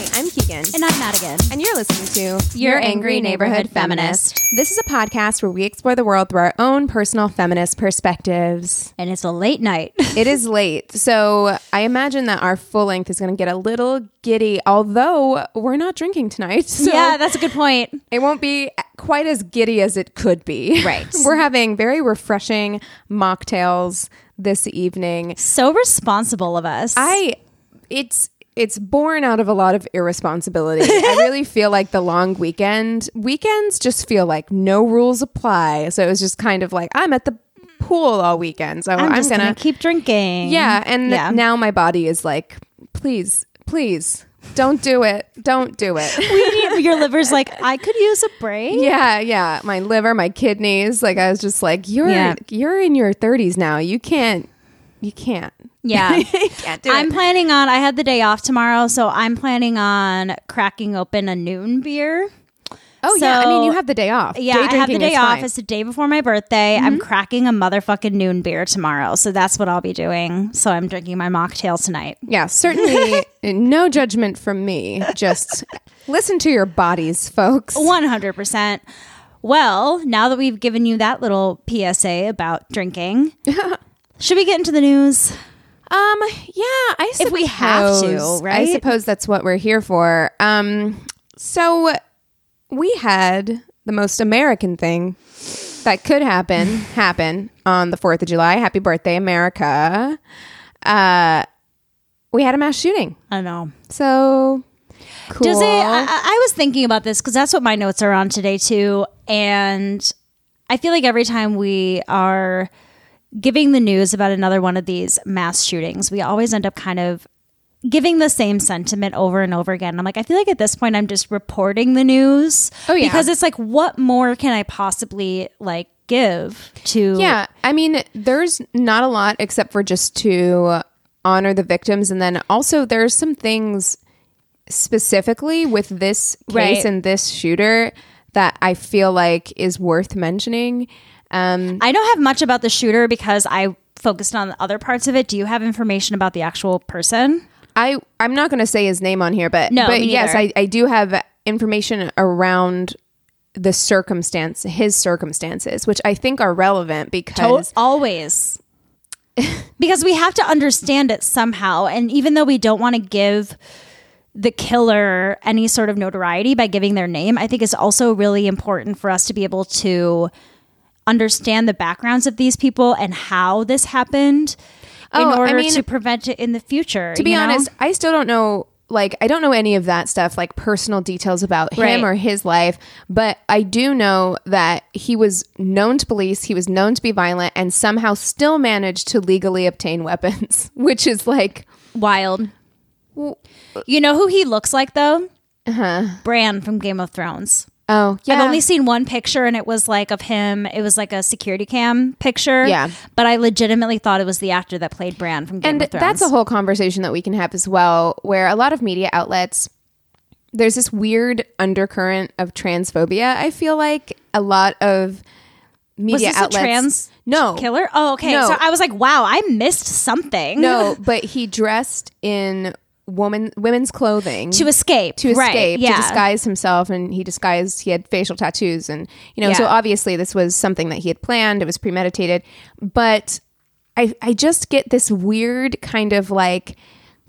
Hi, I'm Keegan. And I'm Madigan. And you're listening to Your Angry Neighborhood Feminist. This is a podcast where we explore the world through our own personal feminist perspectives. And it's a late night. it is late. So I imagine that our full length is going to get a little giddy, although we're not drinking tonight. So yeah, that's a good point. it won't be quite as giddy as it could be. Right. we're having very refreshing mocktails this evening. So responsible of us. I it's it's born out of a lot of irresponsibility. I really feel like the long weekend weekends just feel like no rules apply. So it was just kind of like I'm at the pool all weekend. So I'm, I'm, just gonna, gonna, keep drinking. Yeah, and Yeah. now my body is like, please, please, don't do it. Don't do it. We need- your liver's like, I could use a break. yeah, yeah. My liver, my kidneys. Like I was just like, you're Yeah. you're in your 30s now. You can't you can't. Yeah. Can't do I'm it. planning on, I had the day off tomorrow, so I'm planning on cracking open a noon beer. Oh yeah, I mean you have the day off. Yeah, Day I have the day off. fine. Mm-hmm. It's the day before my birthday. I'm cracking a motherfucking noon beer tomorrow. So that's what I'll be doing. So I'm drinking my mocktail tonight. Yeah, certainly no judgment from me. Just listen to your bodies, folks. 100%. Well, now that we've given you that little PSA about drinking, should we get into the news? Um, yeah, I suppose. If we have to, right? I suppose that's what we're here for. Um, so we had the most American thing that could happen happen on the 4th of July. Happy birthday, America. Uh, we had a mass shooting. I know. So cool. Does it? I, I I was thinking about this because that's what my notes are on today too, and I feel like every time we are giving the news about another one of these mass shootings, we always end up kind of giving the same sentiment over and over again. I'm like, I feel like at this point, I'm just reporting the news. Oh, yeah. because it's like, what more can I possibly like give to? Yeah, I mean, there's not a lot except for just to honor the victims, and then also there's some things specifically with this case Right. and this shooter that I feel like is worth mentioning. Um, I don't have much about the shooter because I focused on the other parts of it. Do you have information about the actual person? I I'm not going to say his name on here, but No, but yes. I I do have information around the circumstance, his circumstances, which I think are relevant because always because we have to understand it somehow and even though we don't want to give the killer any sort of notoriety by giving their name i think it's also really important for us to be able to understand the backgrounds of these people and how this happened in Oh, I order mean, to prevent it in the future to be honest, I still don't know. Like, I don't know any of that stuff, like personal details about him Right. or his life, but I do know that he was known to police, he was known to be violent, and somehow still managed to legally obtain weapons, which is like, wild you know who he looks like though uh-huh. bran from game of thrones oh, yeah. I've only seen one picture and it was like of him. It was like a security cam picture. Yeah. But I legitimately thought it was the actor that played Bran from Game and of Thrones. that's a whole conversation that we can have as well where a lot of media outlets there's this weird undercurrent of transphobia i feel like a lot of media was this outlets. a trans no killer? Oh, okay. No. So I was like, wow, I missed something. No, but he dressed in woman women's clothing to escape. to Right, escape Yeah. to disguise himself and he disguised he had facial tattoos and you know so obviously this was something that he had planned it was premeditated but i i just get this weird kind of like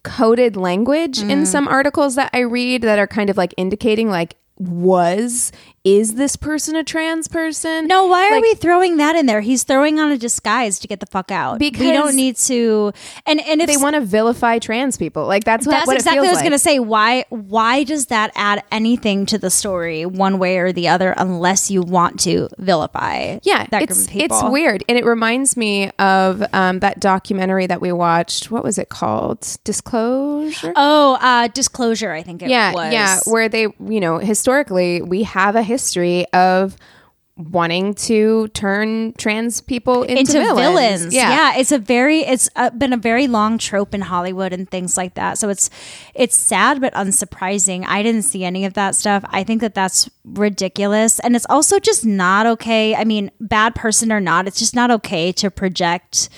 coded language Mm. in some articles that i read that are kind of like indicating like was is this person a trans person No, why are Like, we throwing that in there? He's throwing on a disguise to get the fuck out. Because we don't need to. And and if they want to vilify trans people like that's what, that's what exactly what I was like. going to say. Why why does that add anything to the story one way or the other unless you want to vilify yeah that it's group of people? it's weird and it reminds me of um, that documentary that we watched what was it called disclosure Oh, uh, disclosure. I think it yeah was. yeah where they you know historically we have a history of wanting to turn trans people into, into villains. villains, Yeah. it's a very it's uh, been a very long trope in Hollywood and things like that. So it's it's sad but unsurprising. I didn't see any of that stuff. I think that that's ridiculous and it's also just not okay. I mean, bad person or not, it's just not okay to project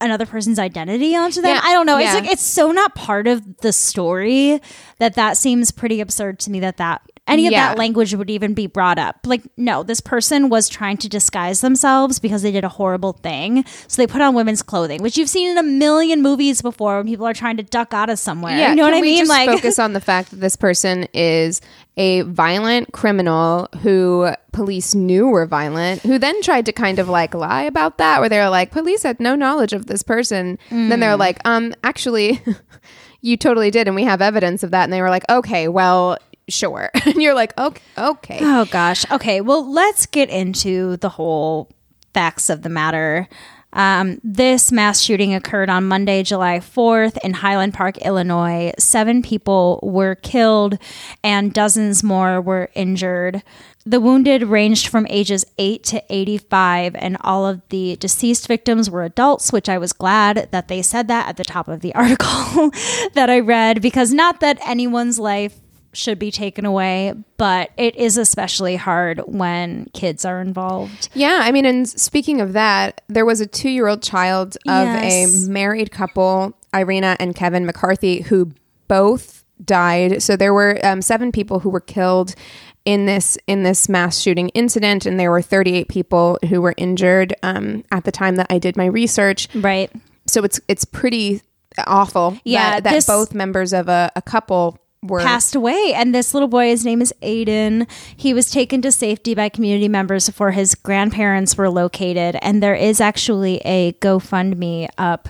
another person's identity onto them. Yeah, I don't know. It's like it's so not part of the story that that seems pretty absurd to me that that any of Yeah. that language would even be brought up. Like no, this person was trying to disguise themselves because they did a horrible thing. So they put on women's clothing, which you've seen in a million movies before when people are trying to duck out of somewhere. Yeah, you know what I we mean? Just like focus on the fact that this person is a violent criminal who police knew were violent, who then tried to kind of like lie about that, where they're like, police had no knowledge of this person. Then Mm. they're like, um, actually, you totally did, and we have evidence of that. And they were like, okay, well, sure. and you're like, okay, okay. Oh gosh. Okay. Well, let's get into the whole facts of the matter. Um, this mass shooting occurred on Monday, July 4th in Highland Park, Illinois. Seven people were killed and dozens more were injured. The wounded ranged from ages 8 to 85, and all of the deceased victims were adults, which I was glad that they said that at the top of the article that I read, because not that anyone's life should be taken away, but it is especially hard when kids are involved. Yeah, I mean, and speaking of that, there was a two year old child of Yes. a married couple, Irina and Kevin McCarthy, who both died. So there were um, seven people who were killed in this in this mass shooting incident, and there were 38 people who were injured um, at the time that I did my research. Right. So it's it's pretty awful. Yeah, that, that this- both members of a, a couple were Passed away. And this little boy, his name is Aiden. He was taken to safety by community members before his grandparents were located. And there is actually a GoFundMe up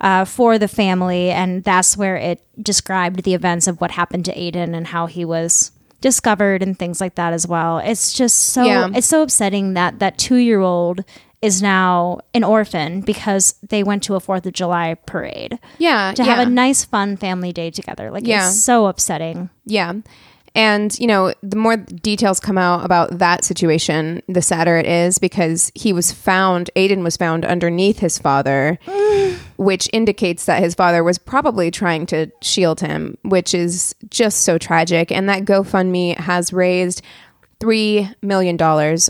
uh, for the family. And that's where it described the events of what happened to Aiden and how he was discovered and things like that as well. It's just so Yeah. it's so upsetting that that 2-year-old is now an orphan because they went to a 4th of July parade yeah to yeah. have a nice fun family day together. Like Yeah. it's so upsetting. Yeah. And, you know, the more details come out about that situation, the sadder it is because he was found, Aiden was found underneath his father, which indicates that his father was probably trying to shield him, which is just so tragic. And that GoFundMe has raised $3 million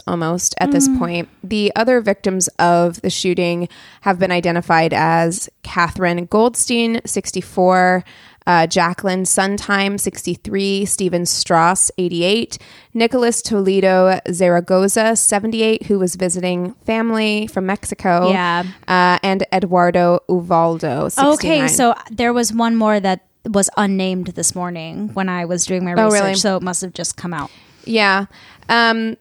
almost at this point. The other victims of the shooting have been identified as Katherine Goldstein, 64, uh, Jacquelyn Sundheim, 63, Stephen Straus, 88, Nicholas Toledo Zaragoza, 78, who was visiting family from Mexico, Yeah. uh, and Eduardo Uvaldo, 69. Okay, so there was one more that was unnamed this morning when I was doing my research, Oh, really? so it must have just come out. Yeah. Um,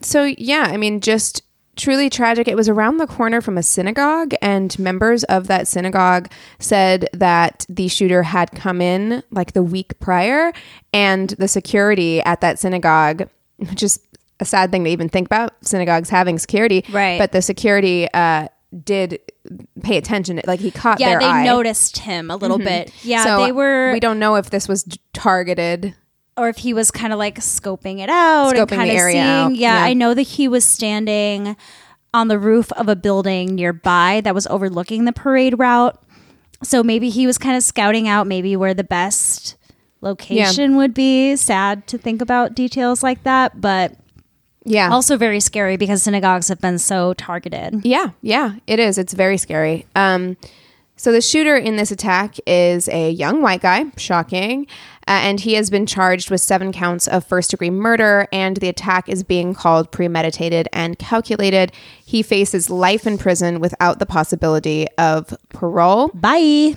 so yeah, I mean, just truly tragic. It was around the corner from a synagogue, and members of that synagogue said that the shooter had come in like the week prior, and the security at that synagogue, which is a sad thing to even think about synagogues having security, Right. But the security uh, did pay attention. Like he caught Yeah, they eye. noticed him a little bit. Yeah, So they were, We don't know if this was targeted. Or if he was kind of like scoping it out and Scoping kind of seeing. out, Yeah, yeah. I know that he was standing on the roof of a building nearby that was overlooking the parade route. So maybe he was kind of scouting out maybe where the best location would be. Sad to think about details like that, but Yeah. Also very scary because synagogues have been so targeted. Yeah, yeah, it is. It's very scary. Um, so the shooter in this attack is a young white guy, shocking, and he has been charged with seven counts of first degree murder, and the attack is being called premeditated and calculated. He faces life in prison without the possibility of parole. Bye.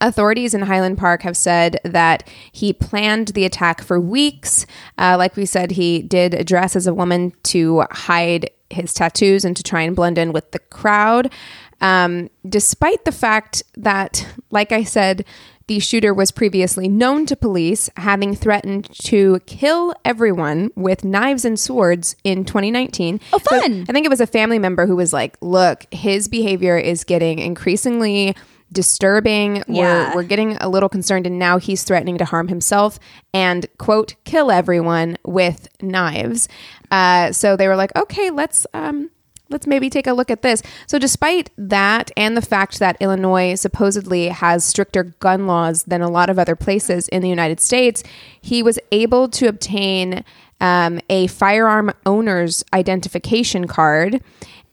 Authorities in Highland Park have said that he planned the attack for weeks. Uh, like we said, he did dress as a woman to hide his tattoos and to try and blend in with the crowd. Um, despite the fact that, like I said, the shooter was previously known to police, having threatened to kill everyone with knives and swords in 2019. Oh, So fun. I think it was a family member who was like, "Look, his behavior is getting increasingly disturbing. Yeah. We're we're getting a little concerned, and now he's threatening to harm himself and quote kill everyone with knives." Uh, so they were like, "Okay, let's." Um, Let's maybe take a look at this. So, despite that, and the fact that Illinois supposedly has stricter gun laws than a lot of other places in the United States, he was able to obtain um, a firearm owner's identification card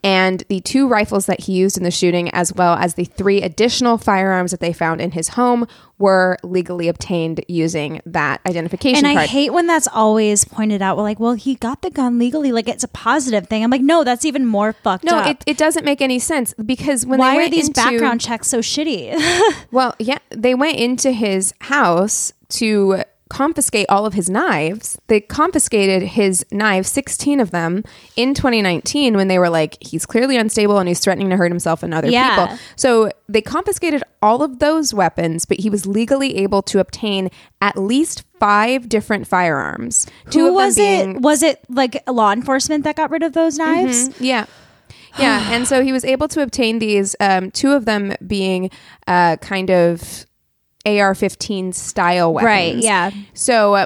and the two rifles that he used in the shooting, as well as the three additional firearms that they found in his home, were legally obtained using that identification And I hate when that's always pointed out. We're like, well, he got the gun legally. Like it's a positive thing. I'm like, no, that's even more fucked no, up. it, it doesn't make any sense because when Why are these into, background checks so shitty? Well, yeah, they went into his house to confiscate all of his knives. They confiscated his knives, 16 of them, in 2019 when they were like, he's clearly unstable and he's threatening to hurt himself and other Yeah. people. So they confiscated all of those weapons, but he was legally able to obtain at least five different firearms. Two Who of was them it? Was it like law enforcement that got rid of those knives? yeah. Yeah. and so he was able to obtain these, um, two of them being uh, kind of AR 15 style weapons. Right, yeah. So uh,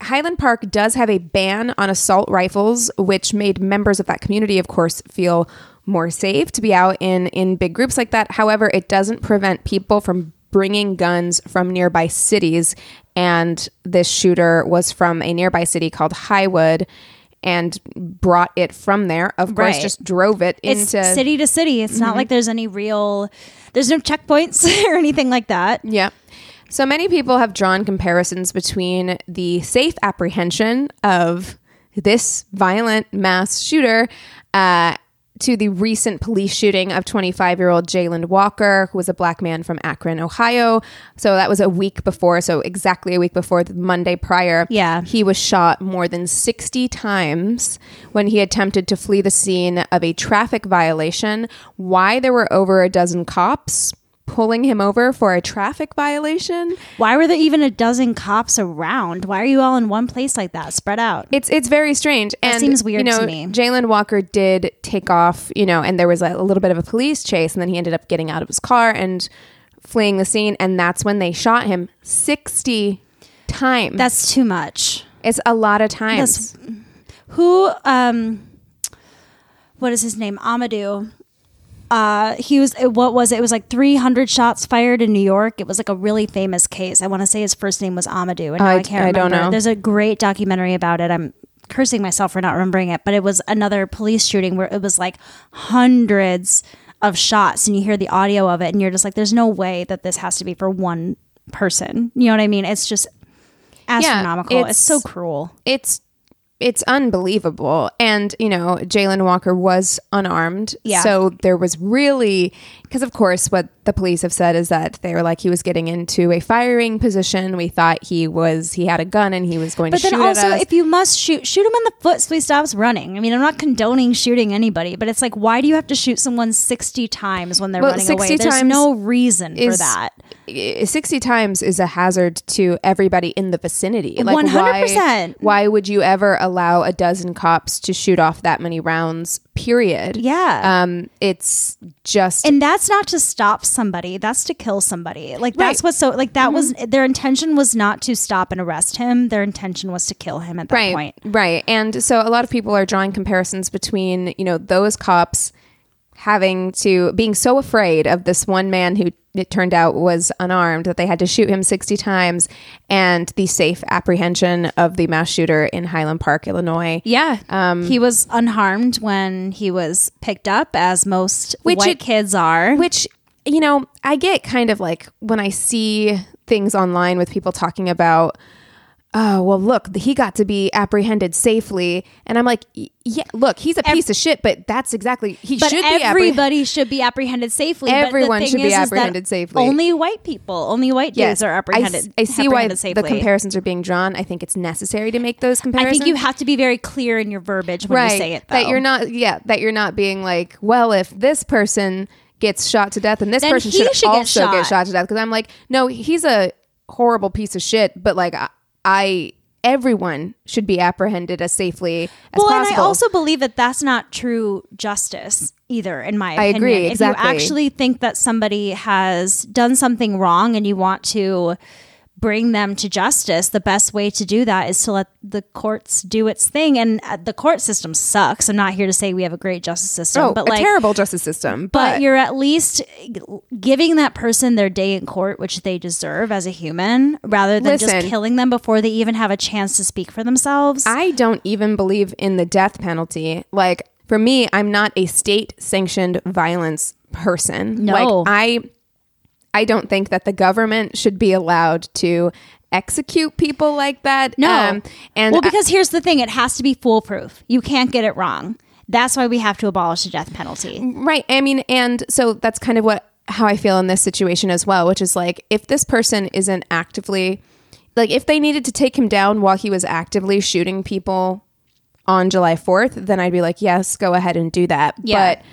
Highland Park does have a ban on assault rifles, which made members of that community, of course, feel more safe to be out in, in big groups like that. However, it doesn't prevent people from bringing guns from nearby cities. And this shooter was from a nearby city called Highwood and brought it from there. Of course, Right. just drove it It's into city to city. It's not like there's any real, there's no checkpoints or anything like that. Yeah. So many people have drawn comparisons between the safe apprehension of this violent mass shooter uh, to the recent police shooting of 25 year old Jayland Walker, who was a black man from Akron, Ohio. So that was a week before. So exactly a week before the Monday prior. Yeah. He was shot more than 60 times when he attempted to flee the scene of a traffic violation. Why there were over a dozen cops pulling him over for a traffic violation. Why were there even a dozen cops around? Why are you all in one place like that, spread out? It's it's very strange. and seems weird you know, to me. Jayland Walker did take off, you know, and there was a, a little bit of a police chase, and then he ended up getting out of his car and fleeing the scene, and that's when they shot him sixty times. That's too much. it's a lot of times. That's- Who, um, what is his name? Amadou. Uh, he was, uh, what was it? It was like 300 shots fired in New York. It was like a really famous case. I want to say his first name was Amadou. And I- I, can't I don't know. There's a great documentary about it. I'm cursing myself for not remembering it, but it was another police shooting where it was like hundreds of shots and you hear the audio of it and you're just like, there's no way that this has to be for one person. You know what I mean? It's just astronomical. it's, it's- so cruel. it's it's unbelievable. And, you know, Jayland Walker was unarmed. Yeah. So there was really, because of course, what the police have said is that they were like, he was getting into a firing position. We thought he was, he had a gun and he was going But to then shoot also, at us. if you must shoot, shoot him in the foot so he stops running. I mean, I'm not condoning shooting anybody, but it's like, why do you have to shoot someone 60 times when they're Well, running 60 away? There's no reason for that. 60 times is a hazard to everybody in the vicinity. Like 100%. Why, why would you ever allow a dozen cops to shoot off that many rounds, period? Yeah. Um, it's just and that's not to stop somebody that's to kill somebody like that's Right. Mm-hmm. what's so like that was their intention was not to stop and arrest him their intention was to kill him at that right, point Right. And so a lot of people are drawing comparisons between, you know, those cops having to being so afraid of this one man who it turned out was unarmed, that they had to shoot him 60 times, and the safe apprehension of the mass shooter in Highland Park, Illinois. Yeah. Um, he was unharmed when he was picked up, as most Which white it- kids are. Which, you know, I get kind of like when I see things online with people talking about, oh, well, look, he got to be apprehended safely. And I'm like, yeah, look, he's a piece of shit, but that's exactly, he but should be apprehended. everybody should be apprehended safely. But the Everyone thing should be is- is apprehended safely. Only white people, only white dudes are apprehended. I, see why apprehended the comparisons are being drawn. I think it's necessary to make those comparisons I think you have to be very clear in your verbiage when right you say it. Though. that you're not yeah that you're not being like well if this person gets shot to death and this Then person should, should get also shot. get shot to death because i'm like no he's a horrible piece of shit but like i, I everyone should be apprehended as safely as well, possible and I also believe that that's not true justice either. In my I opinion, agree, If you actually think that somebody has done something wrong and you want to bring them to justice, the best way to do that is to let the courts do its thing. And uh, the court system sucks. I'm not here to say we have a great justice system, oh, but a like. terrible justice system but but, you're at least giving that person their day in court, which they deserve as a human, rather than just killing them before they even have a chance to speak for themselves. I don't even believe in the death penalty. Like for me, I'm not a state sanctioned violence person. No. Like I I don't think that the government should be allowed to execute people like that. No. Um, and well, I- because here's the thing: it has to be foolproof. You can't get it wrong. That's why we have to abolish the death penalty. Right. I mean, and so that's kind of what how I feel in this situation as well, which is like if this person isn't actively like if they needed to take him down while he was actively shooting people on July 4th, then I'd be like, "Yes, go ahead and do that." Yeah. But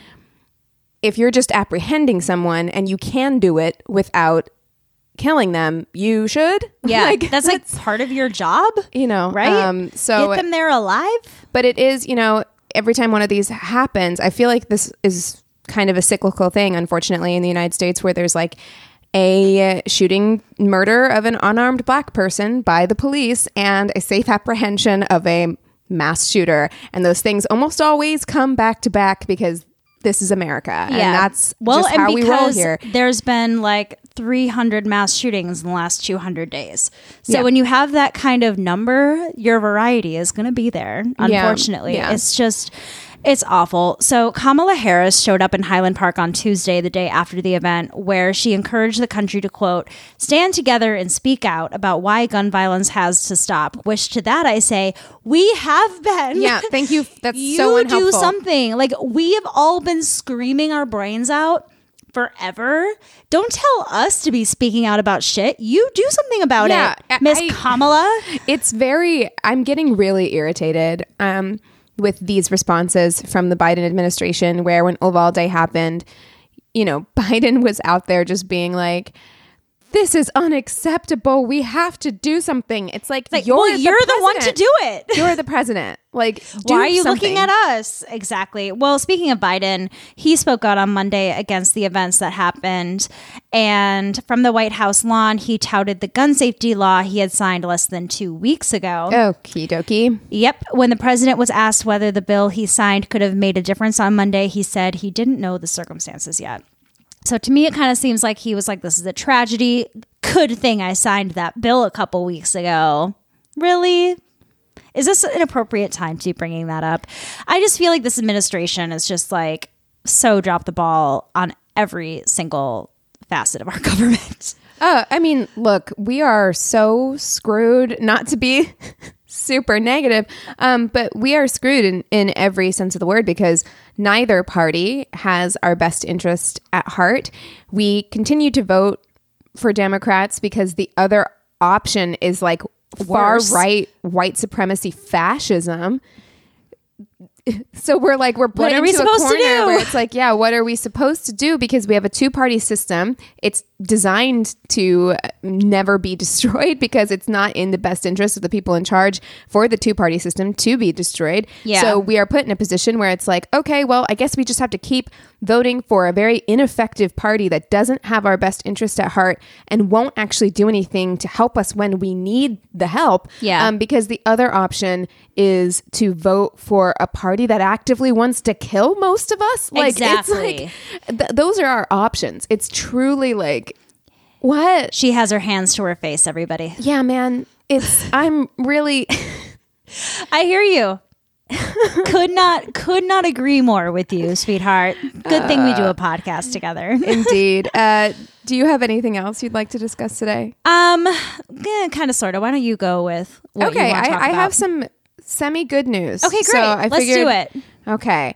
if you're just apprehending someone and you can do it without killing them, you should. Yeah, Like, that's like part of your job, you know, right? Um, so get them there alive. but it is you know every time one of these happens i feel like this is kind of a cyclical thing unfortunately in the united states where there's like a shooting murder of an unarmed black person by the police and a safe apprehension of a mass shooter and those things almost always come back to back because this is america and that's well, and how we roll because here There's been like 300 mass shootings in the last 200 days. So Yeah. when you have that kind of number, your variety is going to be there. Unfortunately, yeah. it's just. It's awful. So, Kamala Harris showed up in Highland Park on Tuesday, the day after the event, where she encouraged the country to, quote, stand together and speak out about why gun violence has to stop. Which to that I say, we have been. yeah thank you that's you so unhelpful do something like we have all been screaming our brains out forever don't tell us to be speaking out about shit you do something about Yeah, it miss kamala it's very i'm getting really irritated um, with these responses from the biden administration where when uvalde happened you know biden was out there just being like this is unacceptable. We have to do something. It's like, like you're, well the, you're the one to do it. You're the president. Like why are you something. looking at us? Exactly. Well speaking of biden he spoke out on monday against the events that happened. And from the white house lawn he touted the gun safety law he had signed less than two weeks ago. Okie dokie. Yep. When the president was asked whether the bill he signed could have made a difference on Monday, he said he didn't know the circumstances yet. So to me, it kind of seems like he was like, this is a tragedy. Good thing I signed that bill a couple weeks ago. Really? Is this an appropriate time to be bringing that up? I just feel like this administration is just like so drop the ball on every single facet of our government. Uh, I mean, look, we are so screwed, not to be super negative, um, but we are screwed in, in every sense of the word because neither party has our best interest at heart. We continue to vote for Democrats because the other option is like far right white supremacy fascism. So we're like we're put What are we supposed to do? where it's like, yeah, what are we supposed to do? Because we have a two party system. It's designed to never be destroyed because it's not in the best interest of the people in charge for the two party system to be destroyed. Yeah. So we are put in a position where it's like, okay, well, I guess we just have to keep voting for a very ineffective party that doesn't have our best interest at heart and won't actually do anything to help us when we need the help. Yeah. Um, because the other option is to vote for a party that actively wants to kill most of us. Like Exactly. it's like th- those are our options. It's truly like What? She has her hands to her face, everybody. Yeah, man. It's I'm really I hear you. could not could not agree more with you, sweetheart. Good thing we do a podcast together. indeed. Uh, do you have anything else you'd like to discuss today? Um, yeah, kind of, sort of. Why don't you go with what okay, I, talk I have some semi good news. Okay, So great. I Let's figured, do it. Okay.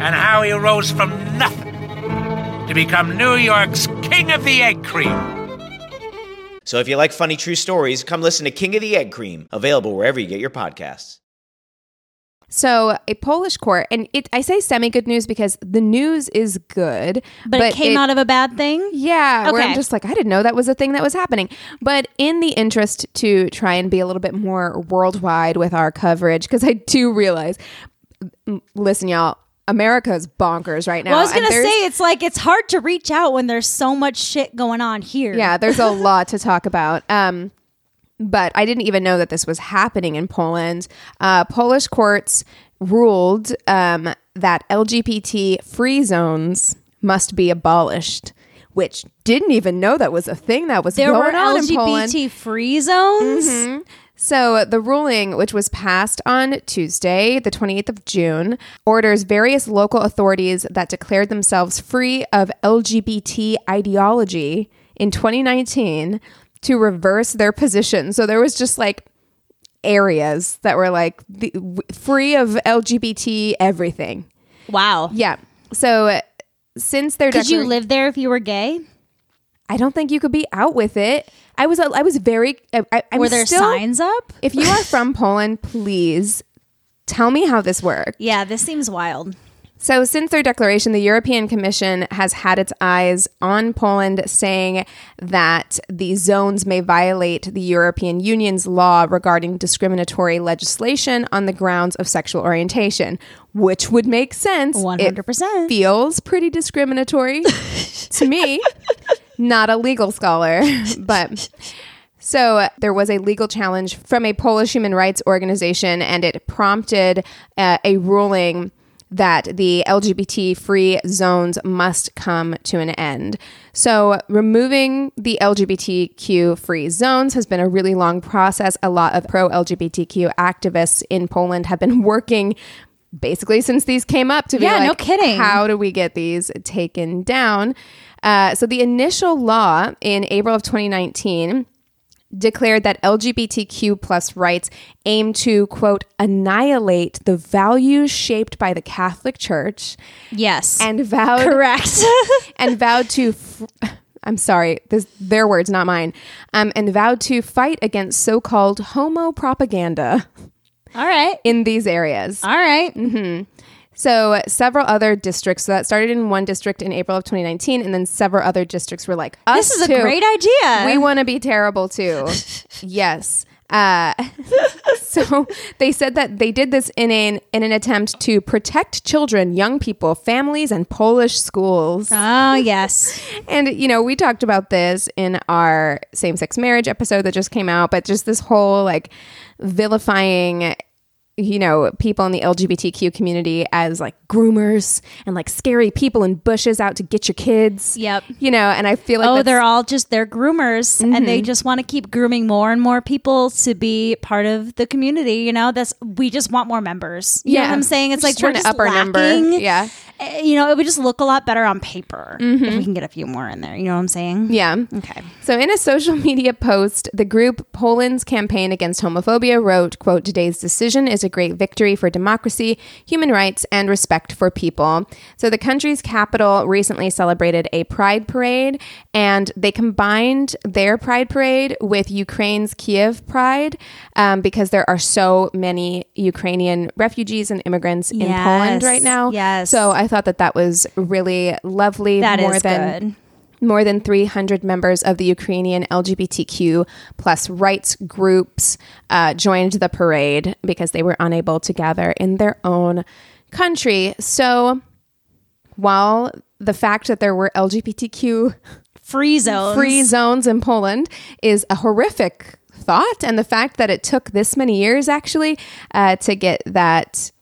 and how he rose from nothing to become New York's King of the Egg Cream. So if you like funny true stories, come listen to King of the Egg Cream, available wherever you get your podcasts. So a Polish court, and it I say semi good news because the news is good, But, it came out of a bad thing. Yeah, where I'm just like, I didn't know that was a thing that was happening. But in the interest to try and be a little bit more worldwide with our coverage, because I do realize, listen, y'all, America's bonkers right now. Well, I was gonna say it's like it's hard to reach out when there's so much shit going on here. yeah, there's a lot to talk about. Um, but I didn't even know that this was happening in Poland. Uh, Polish courts ruled um, that LGBT free zones must be abolished, which didn't even know that was a thing that was there were going on in Poland. LGBT free zones. Mm-hmm. So, the ruling, which was passed on Tuesday, the 28th of June, orders various local authorities that declared themselves free of LGBT ideology in 2019 to reverse their position. So, there was just like areas that were like the, w- free of LGBT everything. Wow. Yeah. So, since they're. Could you live there if you were gay? I don't think you could be out with it. I was I was very I, I, I'm Were there still- signs up? If you are from Poland, please tell me how this works. Yeah, this seems wild. So, since their declaration, the European Commission has had its eyes on Poland, saying that the zones may violate the European Union's law regarding discriminatory legislation on the grounds of sexual orientation, which would make sense. 100%. feels pretty discriminatory to me. Not a legal scholar, but. So there was a legal challenge from a Polish human rights organization, and it prompted uh, a ruling that the LGBT free zones must come to an end. So removing the LGBTQ free zones has been a really long process. A lot of pro LGBTQ activists in Poland have been working basically since these came up to be Yeah, no kidding. how do we get these taken down? Uh, so the initial law in April of 2019 declared that LGBTQ plus rights aim to quote annihilate the values shaped by the Catholic Church Yes. and vowed correct. and vowed to I'm sorry, this their words, not mine. Um, and vowed to fight against so-called homo propaganda All right. in these areas. All right. Mm-hmm. So several other districts. So that started in one district in April of 2019, and then several other districts were like, "Us This is a great idea. We want to be terrible too." yes. Uh, so they said that they did this in an in an attempt to protect children, young people, families, and Polish schools. Oh, yes. And you know, we talked about this in our same sex marriage episode that just came out, but just this whole like vilifying you know, people in the LGBTQ community as like groomers and like scary people in bushes out to get your kids. Yep. You know, and I feel like oh, they're all just they're groomers and they just want to keep grooming more and more people to be part of the community. You know, that's we just want more members. You know what I'm saying? It's Just like we're trying just to up our number. Yeah. eh, you know, it would just look a lot better on paper if we can get a few more in there. You know what I'm saying? Yeah. Okay. So in a social media post, the group Poland's campaign against homophobia wrote, quote, today's decision is a great victory for democracy, human rights, and respect for people. So the country's capital recently celebrated a pride parade and they combined their pride parade with Ukraine's Kiev pride um, because there are so many Ukrainian refugees and immigrants in Poland right now. Yes. So I thought that that was really lovely. That more is than good. More than 300 members of the Ukrainian LGBTQ plus rights groups uh, joined the parade because they were unable to gather in their own country. So while the fact that there were LGBTQ Free zones. free zones in Poland is a horrific thought, and the fact that it took this many years actually uh, to get that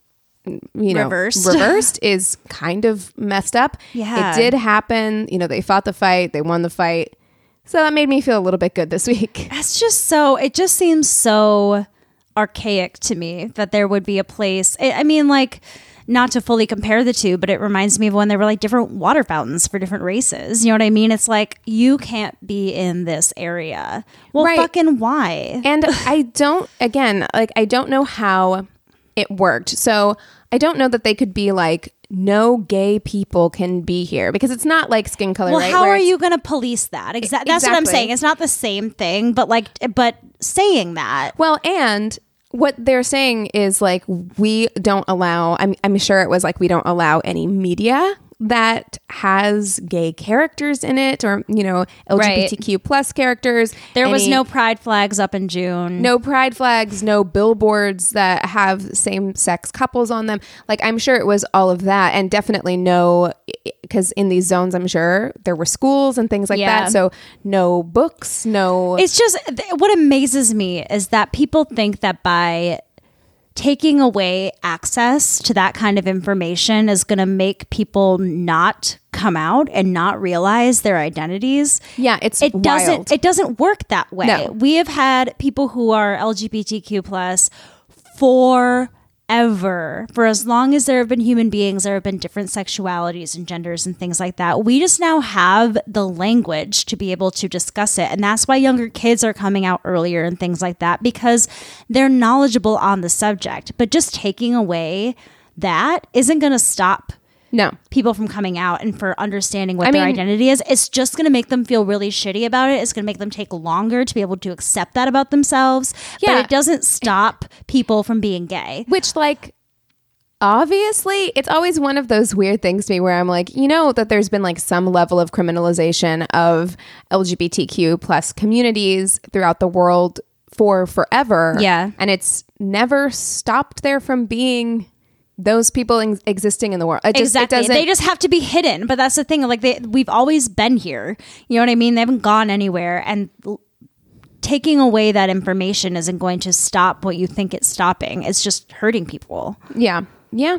you know Reversed. reversed is kind of messed up. Yeah. it did happen. You know, they fought the fight, they won the fight, so that made me feel a little bit good this week. That's just so, it just seems so archaic to me that there would be a place. I I mean, like, not to fully compare the two, but it reminds me of when there were like different water fountains for different races. You know what I mean? It's like, you can't be in this area. Well, Right. fucking why? And I don't, again, like, I don't know how it worked. So I don't know that they could be like, no gay people can be here because it's not like skin color, well, right? how are you going to police that? Exa- that's what I'm saying. It's not the same thing, but like, but saying that. Well, and what they're saying is like we don't allow. I'm I'm sure it was like we don't allow any media that has gay characters in it or you know Right. LGBTQ plus characters. There was no pride flags up in June. no pride flags, no billboards that have same sex couples on them. Like I'm sure it was all of that, and definitely no, because in these zones, I'm sure there were schools and things like Yeah. that. So no books, no. It's just th- what amazes me is that people think that by taking away access to that kind of information is going to make people not come out and not realize their identities. yeah, it's It wild. doesn't it doesn't work that way. No. We have had people who are LGBTQ plus forever. For as long as there have been human beings, there have been different sexualities and genders and things like that. We just now have the language to be able to discuss it. And that's why younger kids are coming out earlier and things like that because they're knowledgeable on the subject. But just taking away that isn't going to stop no. people from coming out and for understanding what I their mean- identity is. It's just going to make them feel really shitty about it. It's going to make them take longer to be able to accept that about themselves. Yeah. But it doesn't stop people from being gay. Which, like, obviously, it's always one of those weird things to me where I'm like, you know, that there's been like some level of criminalization of LGBTQ plus communities throughout the world for forever. Yeah. And it's never stopped there from being those people ex- existing in the world. It just, exactly. It they just have to be hidden. But that's the thing. Like they, we've always been here. You know what I mean? They haven't gone anywhere. And l- taking away that information isn't going to stop what you think it's stopping. It's just hurting people. Yeah. Yeah.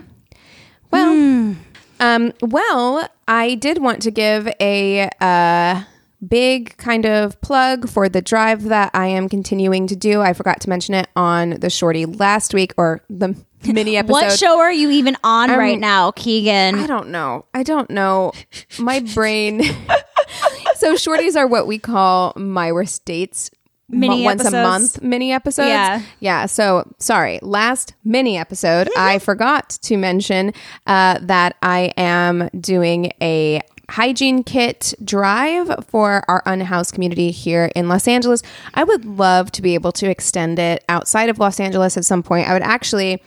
Well, um, well, I did want to give a uh, big kind of plug for the drive that I am continuing to do. I forgot to mention it on the shorty last week or the mini episode. What show are you even on I'm- right now, Keegan? I don't know. I don't know. My brain. so shorties are what we call my worst dates. Mini once a month mini episodes. Yeah. Yeah. So sorry. Last mini episode, I forgot to mention uh, that I am doing a hygiene kit drive for our unhoused community here in Los Angeles. I would love to be able to extend it outside of Los Angeles at some point. I would actually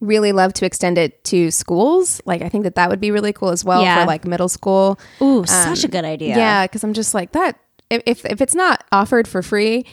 really love to extend it to schools. Like I think that that would be really cool as well Yeah. for like middle school. Ooh, such a good idea. Um, Yeah, because I'm just like that. If, if if it's not offered for free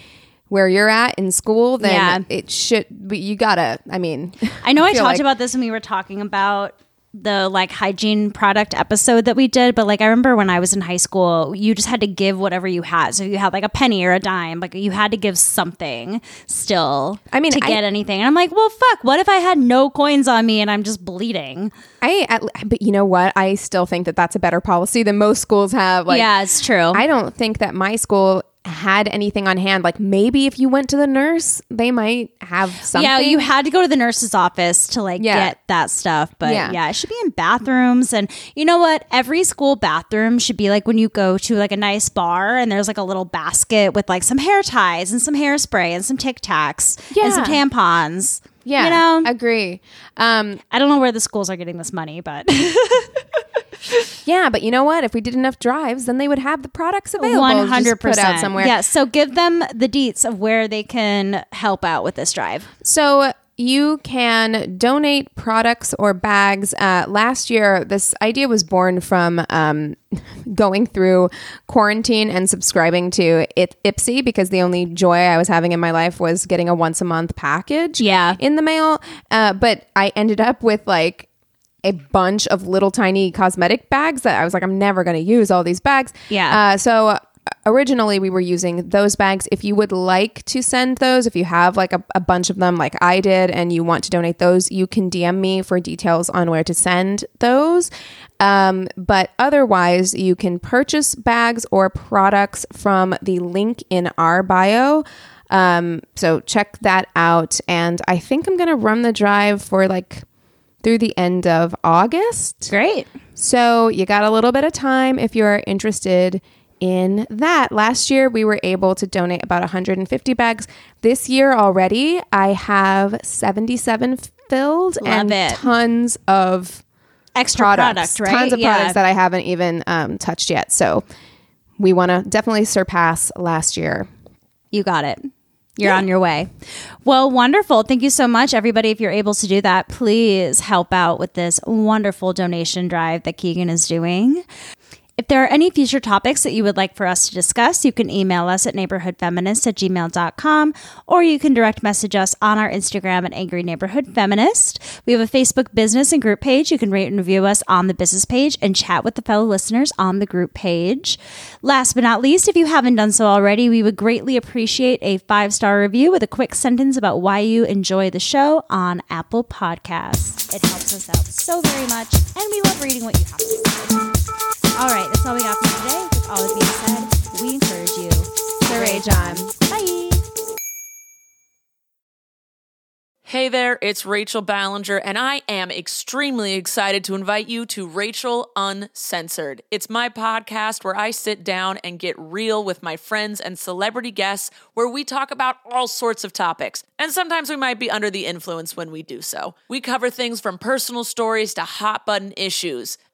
where you're at in school, then Yeah. it should. But you gotta. I mean, I know I talked like- about this when we were talking about the like hygiene product episode that we did, but like I remember when I was in high school, you just had to give whatever you had. So you had like a penny or a dime, like you had to give something still. I mean, to I- get anything. And I'm like, well, fuck. What if I had no coins on me and I'm just bleeding? I. At, but you know what? I still think that that's a better policy than most schools have. Like, yeah, it's true. I don't think that my school had anything on hand. Like maybe if you went to the nurse, they might have something. Yeah, you had to go to the nurse's office to like Yeah. get that stuff. But Yeah. yeah. it should be in bathrooms. And you know what? Every school bathroom should be like when you go to like a nice bar and there's like a little basket with like some hair ties and some hairspray and some Tic Tacs and some tampons. yeah, You know, agree. Um, I don't know where the schools are getting this money, but yeah, but you know what? If we did enough drives, then they would have the products available. one just hundred put percent out somewhere. Yeah. So give them the deets of where they can help out with this drive. So you can donate products or bags. Uh, last year, this idea was born from um, going through quarantine and subscribing to it, Ipsy because the only joy I was having in my life was getting a once a month package Yeah. in the mail. Uh, but I ended up with like a bunch of little tiny cosmetic bags that I was like, I'm never going to use all these bags. Yeah. Uh, so uh, originally we were using those bags. If you would like to send those, if you have like a, a bunch of them like I did and you want to donate those, you can DM me for details on where to send those. Um, but otherwise, you can purchase bags or products from the link in our bio. Um, so check that out. And I think I'm going to run the drive for like through the end of August. Great. So you got a little bit of time if you're interested in that. Last year we were able to donate about 150 bags. This year already I have 77 filled Love and it. tons of Extra products, product, right? Tons of Yeah. products that I haven't even um, touched yet. So we want to definitely surpass last year. You got it. You're on your way. Well, wonderful. Thank you so much, everybody. If you're able to do that, please help out with this wonderful donation drive that Keegan is doing. If there are any future topics that you would like for us to discuss, you can email us at neighborhoodfeminist at gmail.com or you can direct message us on our Instagram at Angry Neighborhood Feminist. We have a Facebook business and group page. You can rate and review us on the business page and chat with the fellow listeners on the group page. Last but not least, if you haven't done so already, we would greatly appreciate a five star review with a quick sentence about why you enjoy the show on Apple Podcasts. It helps us out so very much, and we love reading what you have to say. All right, that's all we got for today. With all that being said, we encourage you to rage on. Bye. Hey there, it's Rachel Ballinger, and I am extremely excited to invite you to Rachel Uncensored. It's my podcast where I sit down and get real with my friends and celebrity guests, where we talk about all sorts of topics. And sometimes we might be under the influence when we do so. We cover things from personal stories to hot button issues.